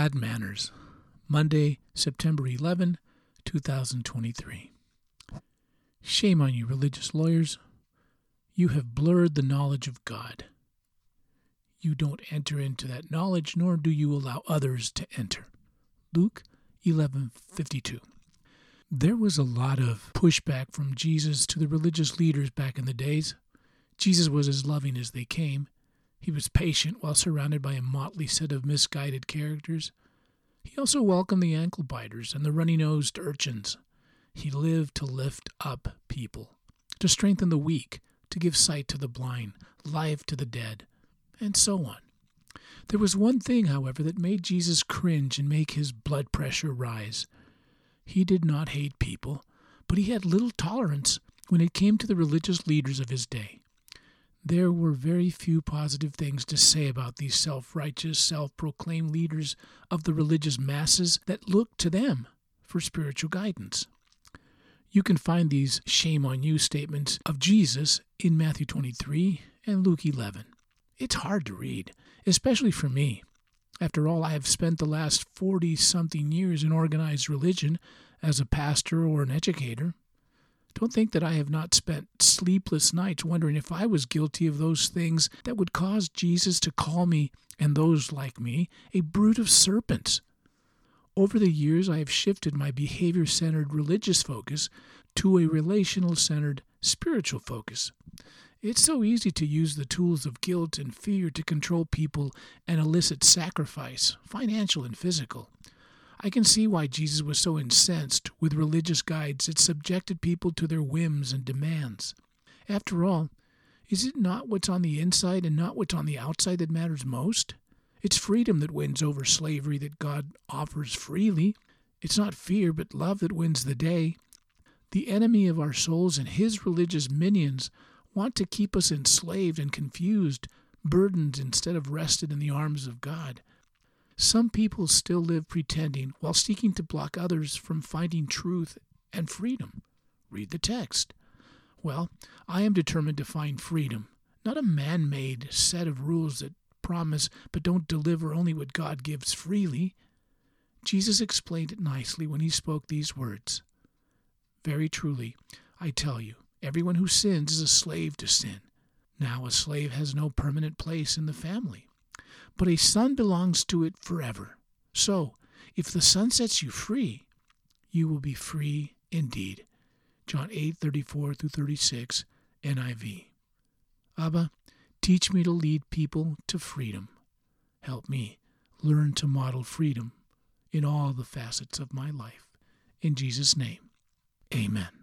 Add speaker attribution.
Speaker 1: Bad Manners, Monday, September 11, 2023. Shame on you, religious lawyers. You have blurred the knowledge of God. You don't enter into that knowledge, nor do you allow others to enter. Luke 11:52. There was a lot of pushback from Jesus to the religious leaders back in the days. Jesus was as loving as they came. He was patient while surrounded by a motley set of misguided characters. He also welcomed the ankle biters and the runny nosed urchins. He lived to lift up people, to strengthen the weak, to give sight to the blind, life to the dead, and so on. There was one thing, however, that made Jesus cringe and make his blood pressure rise. He did not hate people, but he had little tolerance when it came to the religious leaders of his day. There were very few positive things to say about these self righteous, self proclaimed leaders of the religious masses that looked to them for spiritual guidance. You can find these shame on you statements of Jesus in Matthew 23 and Luke 11. It's hard to read, especially for me. After all, I have spent the last 40 something years in organized religion as a pastor or an educator. Don't think that I have not spent sleepless nights wondering if I was guilty of those things that would cause Jesus to call me, and those like me, a brood of serpents. Over the years, I have shifted my behavior centered religious focus to a relational centered spiritual focus. It's so easy to use the tools of guilt and fear to control people and elicit sacrifice, financial and physical. I can see why Jesus was so incensed with religious guides that subjected people to their whims and demands. After all, is it not what's on the inside and not what's on the outside that matters most? It's freedom that wins over slavery that God offers freely. It's not fear, but love that wins the day. The enemy of our souls and his religious minions want to keep us enslaved and confused, burdened instead of rested in the arms of God. Some people still live pretending while seeking to block others from finding truth and freedom. Read the text. Well, I am determined to find freedom, not a man made set of rules that promise but don't deliver only what God gives freely. Jesus explained it nicely when he spoke these words Very truly, I tell you, everyone who sins is a slave to sin. Now, a slave has no permanent place in the family but a son belongs to it forever. So, if the son sets you free, you will be free indeed. John 8:34 through 36 NIV. Abba, teach me to lead people to freedom. Help me learn to model freedom in all the facets of my life. In Jesus' name, amen.